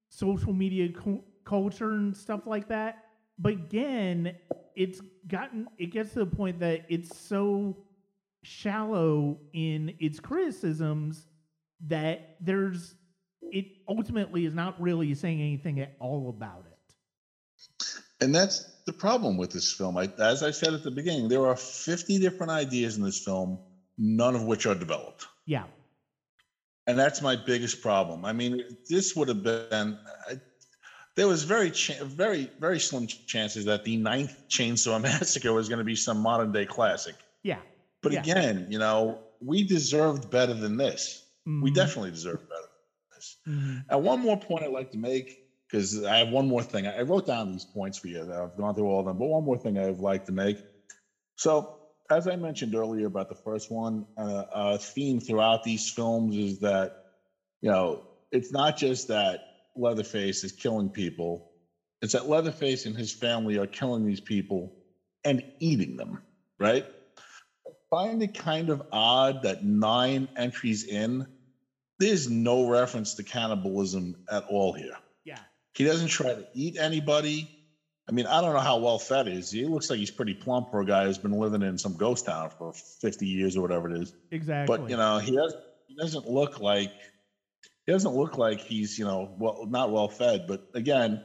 social media cu- culture and stuff like that. But again, it's gotten it gets to the point that it's so shallow in its criticisms that there's it ultimately is not really saying anything at all about it. and that's the problem with this film. I, as I said at the beginning, there are 50 different ideas in this film, none of which are developed. Yeah. And that's my biggest problem. I mean, this would have been. I, there was very, very, very slim chances that the ninth Chainsaw Massacre was going to be some modern day classic. Yeah. But Yeah. again, you know, we deserved better than this. We Mhm. definitely deserved better than this. Mhm. And one more point I'd like to make, because I have one more thing. I wrote down these points for you. that I've gone through all of them, but one more thing I'd like to make. So, as I mentioned earlier about the first one, uh, a theme throughout these films is that, you know, it's not just that Leatherface is killing people, it's that Leatherface and his family are killing these people and eating them, right? I find it kind of odd that nine entries in, there's no reference to cannibalism at all here. Yeah. He doesn't try to eat anybody. I mean, I don't know how well fed he is. He looks like he's pretty plump for a guy who's been living in some ghost town for 50 years or whatever it is. Exactly. But you know, he he doesn't look like he doesn't look like he's you know well not well fed. But again,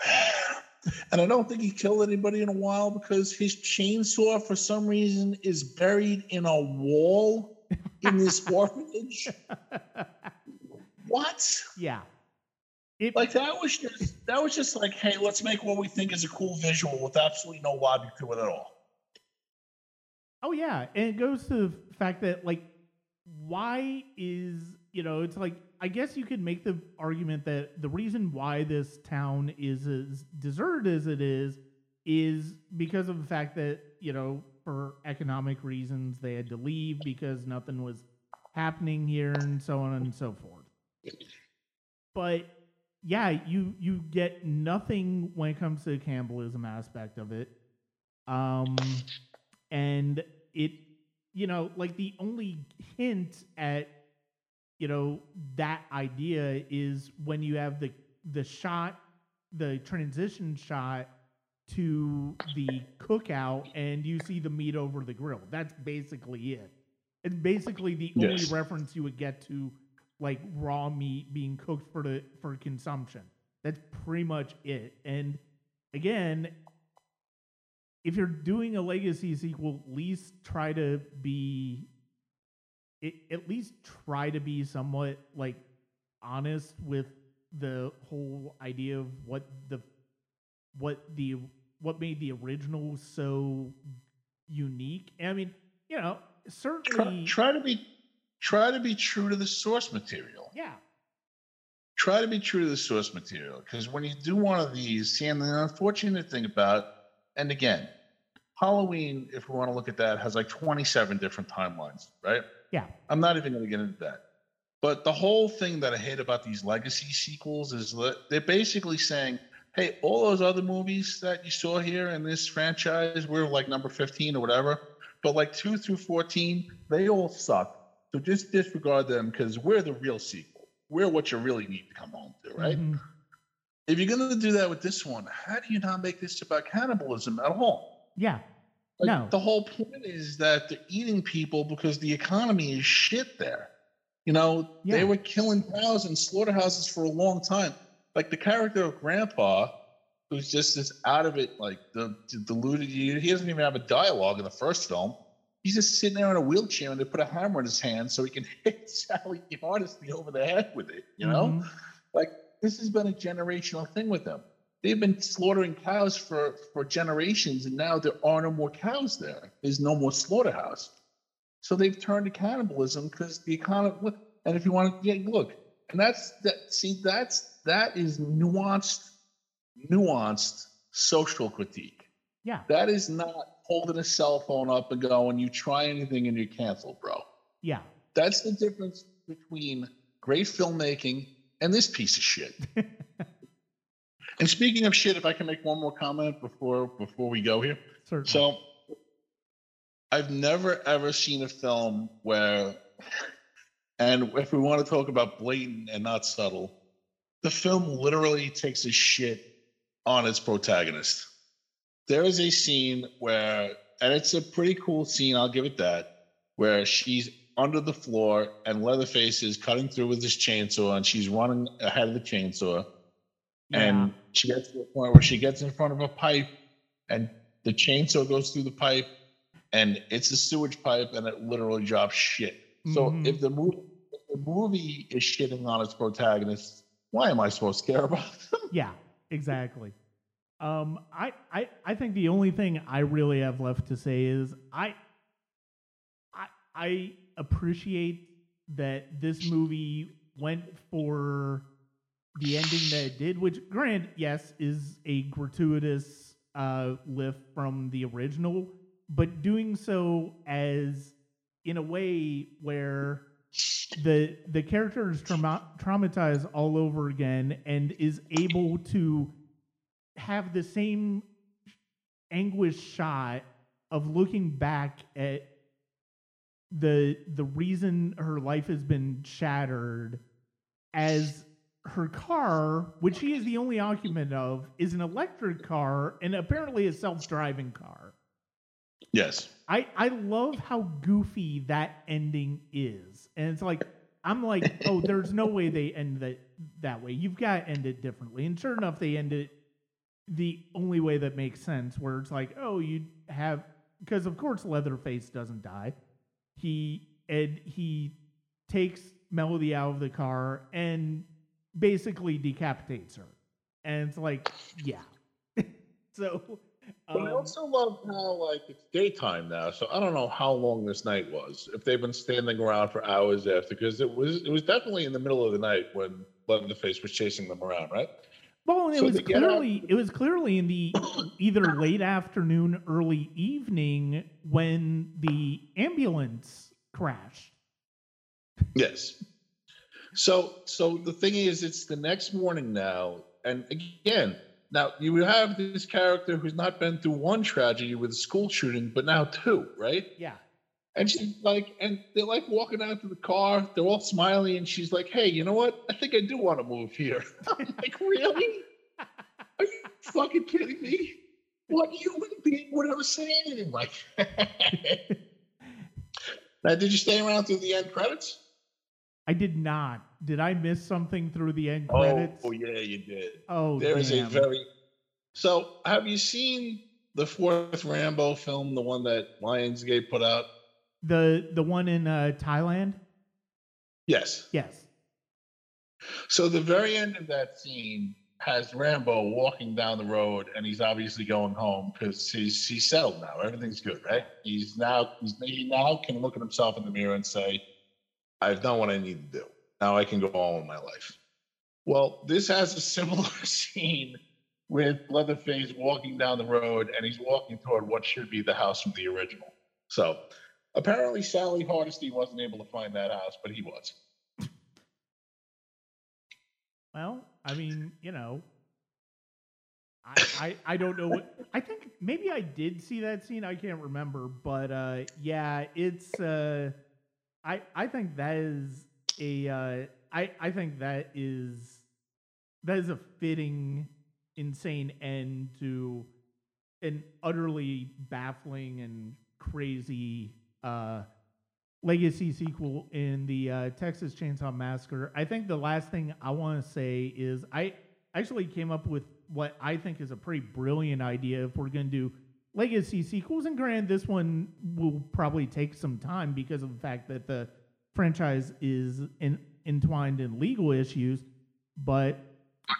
and I don't think he killed anybody in a while because his chainsaw for some reason is buried in a wall in this orphanage. What? Yeah. It, Like that was just that was just like, hey, let's make what we think is a cool visual with absolutely no logic to it at all. Oh yeah, and it goes to the fact that like, why is you know? It's like I guess you could make the argument that the reason why this town is as deserted as it is is because of the fact that you know for economic reasons they had to leave because nothing was happening here and so on and so forth. But yeah, you you get nothing when it comes to the cannibalism aspect of it. Um and it you know like the only hint at you know that idea is when you have the the shot the transition shot to the cookout and you see the meat over the grill. That's basically it. It's basically the only reference you would get to like raw meat being cooked for the for consumption. That's pretty much it. And again if you're doing a legacy sequel, at least try to be, it, at least try to be somewhat like honest with the whole idea of what the, what the, what made the original so unique. I mean, you know, Try, certainly, try to be try to be true to the source material. yeah, Try to be true to the source material because when you do one of these, see, and the unfortunate thing about, and again, Halloween, if we want to look at that, has like 27 different timelines, right? Yeah, I'm not even going to get into that. But the whole thing that I hate about these legacy sequels is that they're basically saying, hey, all those other movies that you saw here in this franchise, we're like number 15 or whatever, but like 2 through 14, they all suck. So just disregard them because we're the real sequel. We're what you really need to come home to, right? mhm, If you're going to do that with this one, how do you not make this about cannibalism at all? yeah, Like, No. The whole point is that they're eating people because the economy is shit there. You know, Yeah. they were killing cows in slaughterhouses for a long time. Like the character of Grandpa, who's just this out of it, like the, the deluded. He doesn't even have a dialogue in the first film. He's just sitting there in a wheelchair and they put a hammer in his hand so he can hit Sally Hardesty over the head with it. You know, mhm, like this has been a generational thing with them. They've been slaughtering cows for for generations, and now there are no more cows there. There's no more slaughterhouse, so they've turned to cannibalism because the economy. And if you want to yeah, look, and that's that. See, that's that is nuanced, nuanced social critique. yeah, That is not holding a cell phone up and going, "You try anything and you're canceled, bro." yeah. That's the difference between great filmmaking and this piece of shit. and speaking of shit, if I can make one more comment before before we go here. Certainly. So I've never ever seen a film where and if we want to talk about blatant and not subtle, the film literally takes a shit on its protagonist. There is a scene where and it's a pretty cool scene, I'll give it that, where she's under the floor and Leatherface is cutting through with his chainsaw and she's running ahead of the chainsaw and she gets to the point where she gets in front of a pipe and the chainsaw goes through the pipe and it's a sewage pipe and it literally drops shit. So Mhm. if the movie if the movie is shitting on its protagonist, why am I supposed to care about them? Yeah, exactly. Um, I, I, I think the only thing I really have left to say is I, I, I appreciate that this movie went for the ending that it did, which, grant, yes, is a gratuitous uh, lift from the original, but doing so as in a way where the the character is trauma- traumatized all over again and is able to have the same anguish shot of looking back at the the reason her life has been shattered as her car, which she is the only occupant of, is an electric car and apparently a self-driving car. Yes. I I love how goofy that ending is, and it's like I'm like, oh, there's no way they end that that way. You've got to end it differently. And sure enough, they end it the only way that makes sense, where it's like, oh, you have because of course Leatherface doesn't die. He and he takes Melody out of the car and basically decapitates her. And it's like, yeah. so but I um, also love how like it's daytime now, so I don't know how long this night was. If they've been standing around for hours after, because it was it was definitely in the middle of the night when Leatherface was chasing them around, right? Well, and it So was clearly it was clearly in the either late afternoon, early evening when the ambulance crashed. Yes. So so the thing is, it's the next morning now, and again, now you have this character who's not been through one tragedy with a school shooting, but now two, right? Yeah. And she's like, and they're like walking out to the car. They're all smiling, and she's like, "Hey, you know what? I think I do want to move here." I'm like, "Really? Are you fucking kidding me? What human being would ever say anything like that?" now, did you stay around through the end credits? I did not. Did I miss something through the end credits? Oh, yeah, you did. Oh, There is a very. So, have you seen the fourth Rambo film, the one that Lionsgate put out? the the one in uh, Thailand. Yes. Yes. So the very end of that scene has Rambo walking down the road, and he's obviously going home because he's he's settled now. Everything's good, right? He's now he's he now can look at himself in the mirror and say, "I've done what I need to do. Now I can go on with my life." Well, this has a similar scene with Leatherface walking down the road, and he's walking toward what should be the house from the original. So apparently, Sally Hardesty wasn't able to find that house, but he was. Well, I mean, you know, I, I I don't know what I think. Maybe I did see that scene. I can't remember, but uh, yeah, it's. Uh, I I think that is a. Uh, I I think that is that is a fitting, insane end to an utterly baffling and crazy uh, legacy sequel in the uh, Texas Chainsaw Massacre. I think the last thing I want to say is I actually came up with what I think is a pretty brilliant idea if we're going to do legacy sequels. And granted, this one will probably take some time because of the fact that the franchise is in, entwined in legal issues. But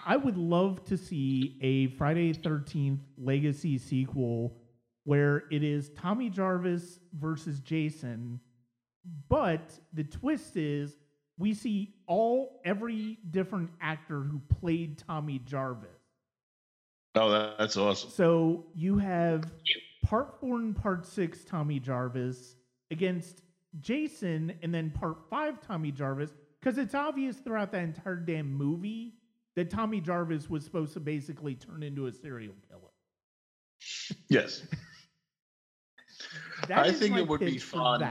I would love to see a Friday 13th legacy sequel where it is Tommy Jarvis versus Jason but the twist is we see all every different actor who played Tommy Jarvis. Oh, that, that's awesome. So you have part four and part six Tommy Jarvis against Jason, and then part five Tommy Jarvis, because it's obvious throughout that entire damn movie that Tommy Jarvis was supposed to basically turn into a serial killer. Yes. I think it would be fun.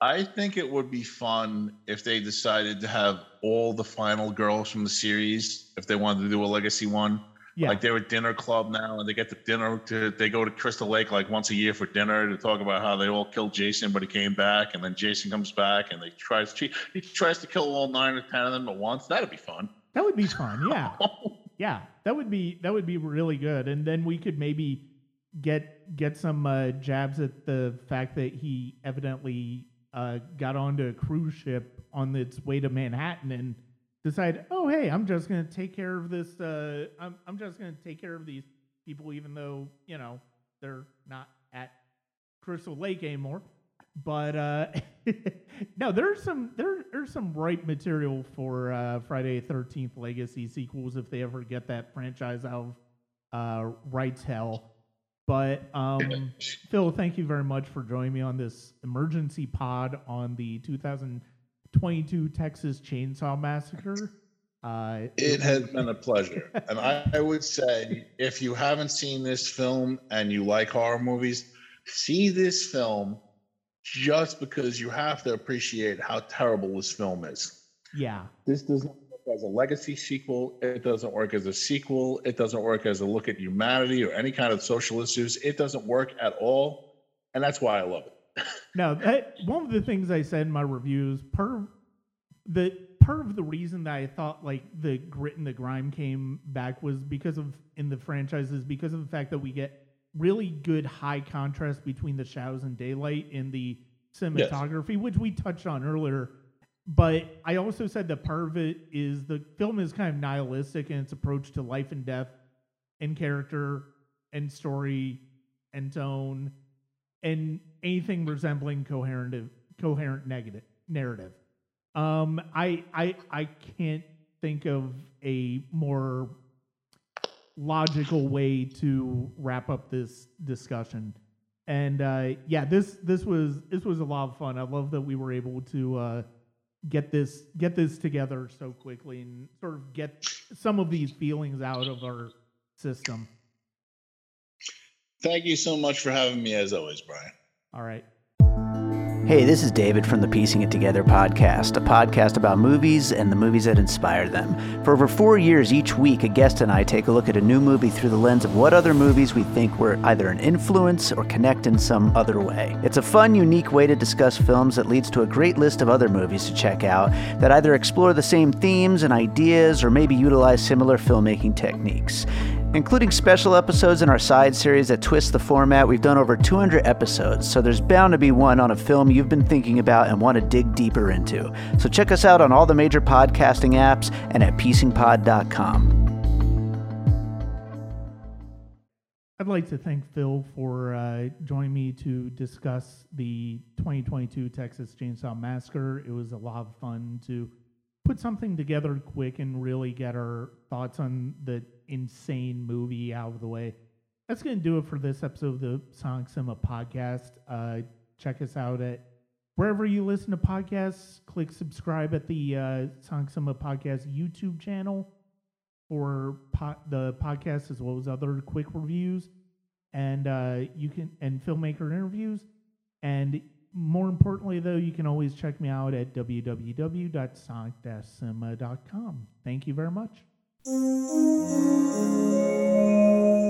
I think it would be fun if they decided to have all the final girls from the series, if they wanted to do a legacy one. Yeah. Like they're a dinner club now and they get to dinner to they go to Crystal Lake like once a year for dinner to talk about how they all killed Jason, but he came back and then Jason comes back and they tries to he tries to kill all nine or ten of them at once. That'd be fun. That would be fun. Yeah. Yeah, that would be that would be really good, and then we could maybe get get some uh, jabs at the fact that he evidently uh, got onto a cruise ship on its way to Manhattan and decided, oh hey, I'm just gonna take care of this. Uh, I'm I'm just gonna take care of these people, even though you know they're not at Crystal Lake anymore. But uh, no, there's some there, there's some ripe material for uh, Friday Thirteenth Legacy sequels if they ever get that franchise out of uh, rights hell. But um, Phil, thank you very much for joining me on this emergency pod on the 2022 Texas Chainsaw Massacre. Uh, It has been a pleasure. and I, I would say if you haven't seen this film and you like horror movies, see this film just because you have to appreciate how terrible this film is. yeah, This doesn't work as a legacy sequel. It doesn't work as a sequel. It doesn't work as a look at humanity or any kind of social issues. It doesn't work at all. And that's why I love it. No, that, one of the things I said in my reviews, part of, the part of the reason that I thought like the grit and the grime came back was because of in the franchises because of the fact that we get really good high contrast between the shadows and daylight in the cinematography, yes. which we touched on earlier. But I also said that part of it is the film is kind of nihilistic in its approach to life and death and character and story and tone and anything resembling coherent coherent negative narrative. Um, I I I can't think of a more logical way to wrap up this discussion. And uh, yeah, this this was this was a lot of fun. I love that we were able to uh, get this get this together so quickly and sort of get some of these feelings out of our system. Thank you so much for having me, as always, Brian. All right. Hey, this is David from the Piecing It Together podcast, a podcast about movies and the movies that inspire them. For over four years, each week, a guest and I take a look at a new movie through the lens of what other movies we think were either an influence or connect in some other way. It's a fun, unique way to discuss films that leads to a great list of other movies to check out that either explore the same themes and ideas or maybe utilize similar filmmaking techniques. Including special episodes in our side series that twist the format, we've done over 200 episodes, so there's bound to be one on a film you've been thinking about and want to dig deeper into. So check us out on all the major podcasting apps and at piecingpod.com. I'd like to thank Phil for uh, joining me to discuss the 2022 Texas Chainsaw Massacre. It was a lot of fun to put something together quick and really get our thoughts on the insane movie out of the way. That's going to do it for this episode of the Sonic Cinema podcast. Uh, check us out at wherever you listen to podcasts. Click subscribe at the uh, Sonic Cinema podcast YouTube channel for po- the podcast as well as other quick reviews and uh, you can and filmmaker interviews. And more importantly, though, you can always check me out at www.sonic-cinema.com. Thank you very much. Thank you.